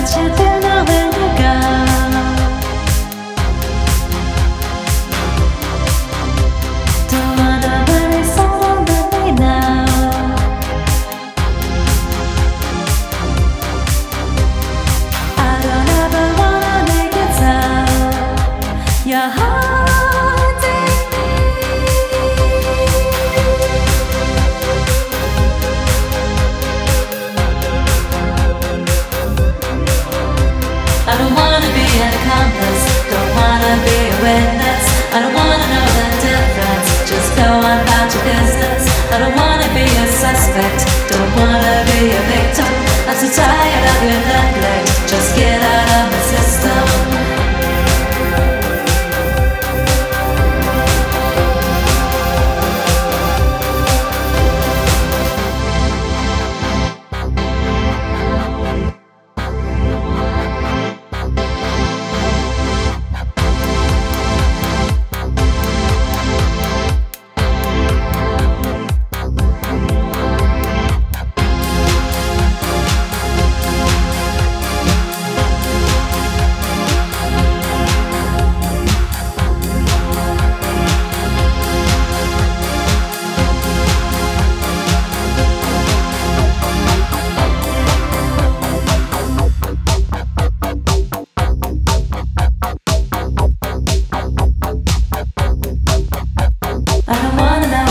but you didn't know where to go. A don't wanna be a victim. I'm so tired of your neglect,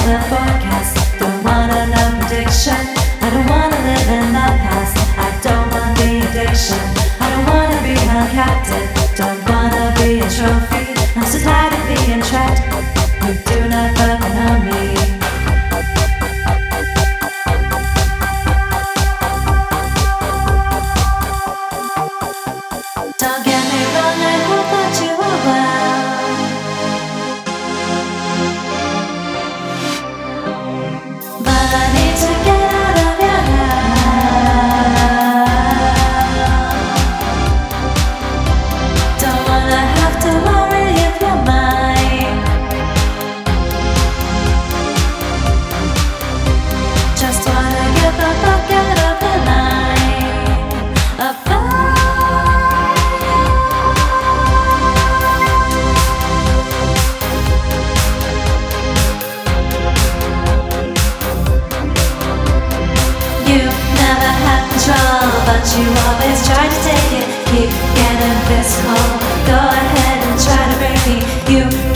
wanna forecast, don't wanna prediction. I don't wanna live in the past, I don't want the addiction. I don't wanna be held captive, don't wanna be a trophy. I'm so tired of being trapped, you do not But control, but you always try to take it. Keep getting this. Go ahead and try to break me. You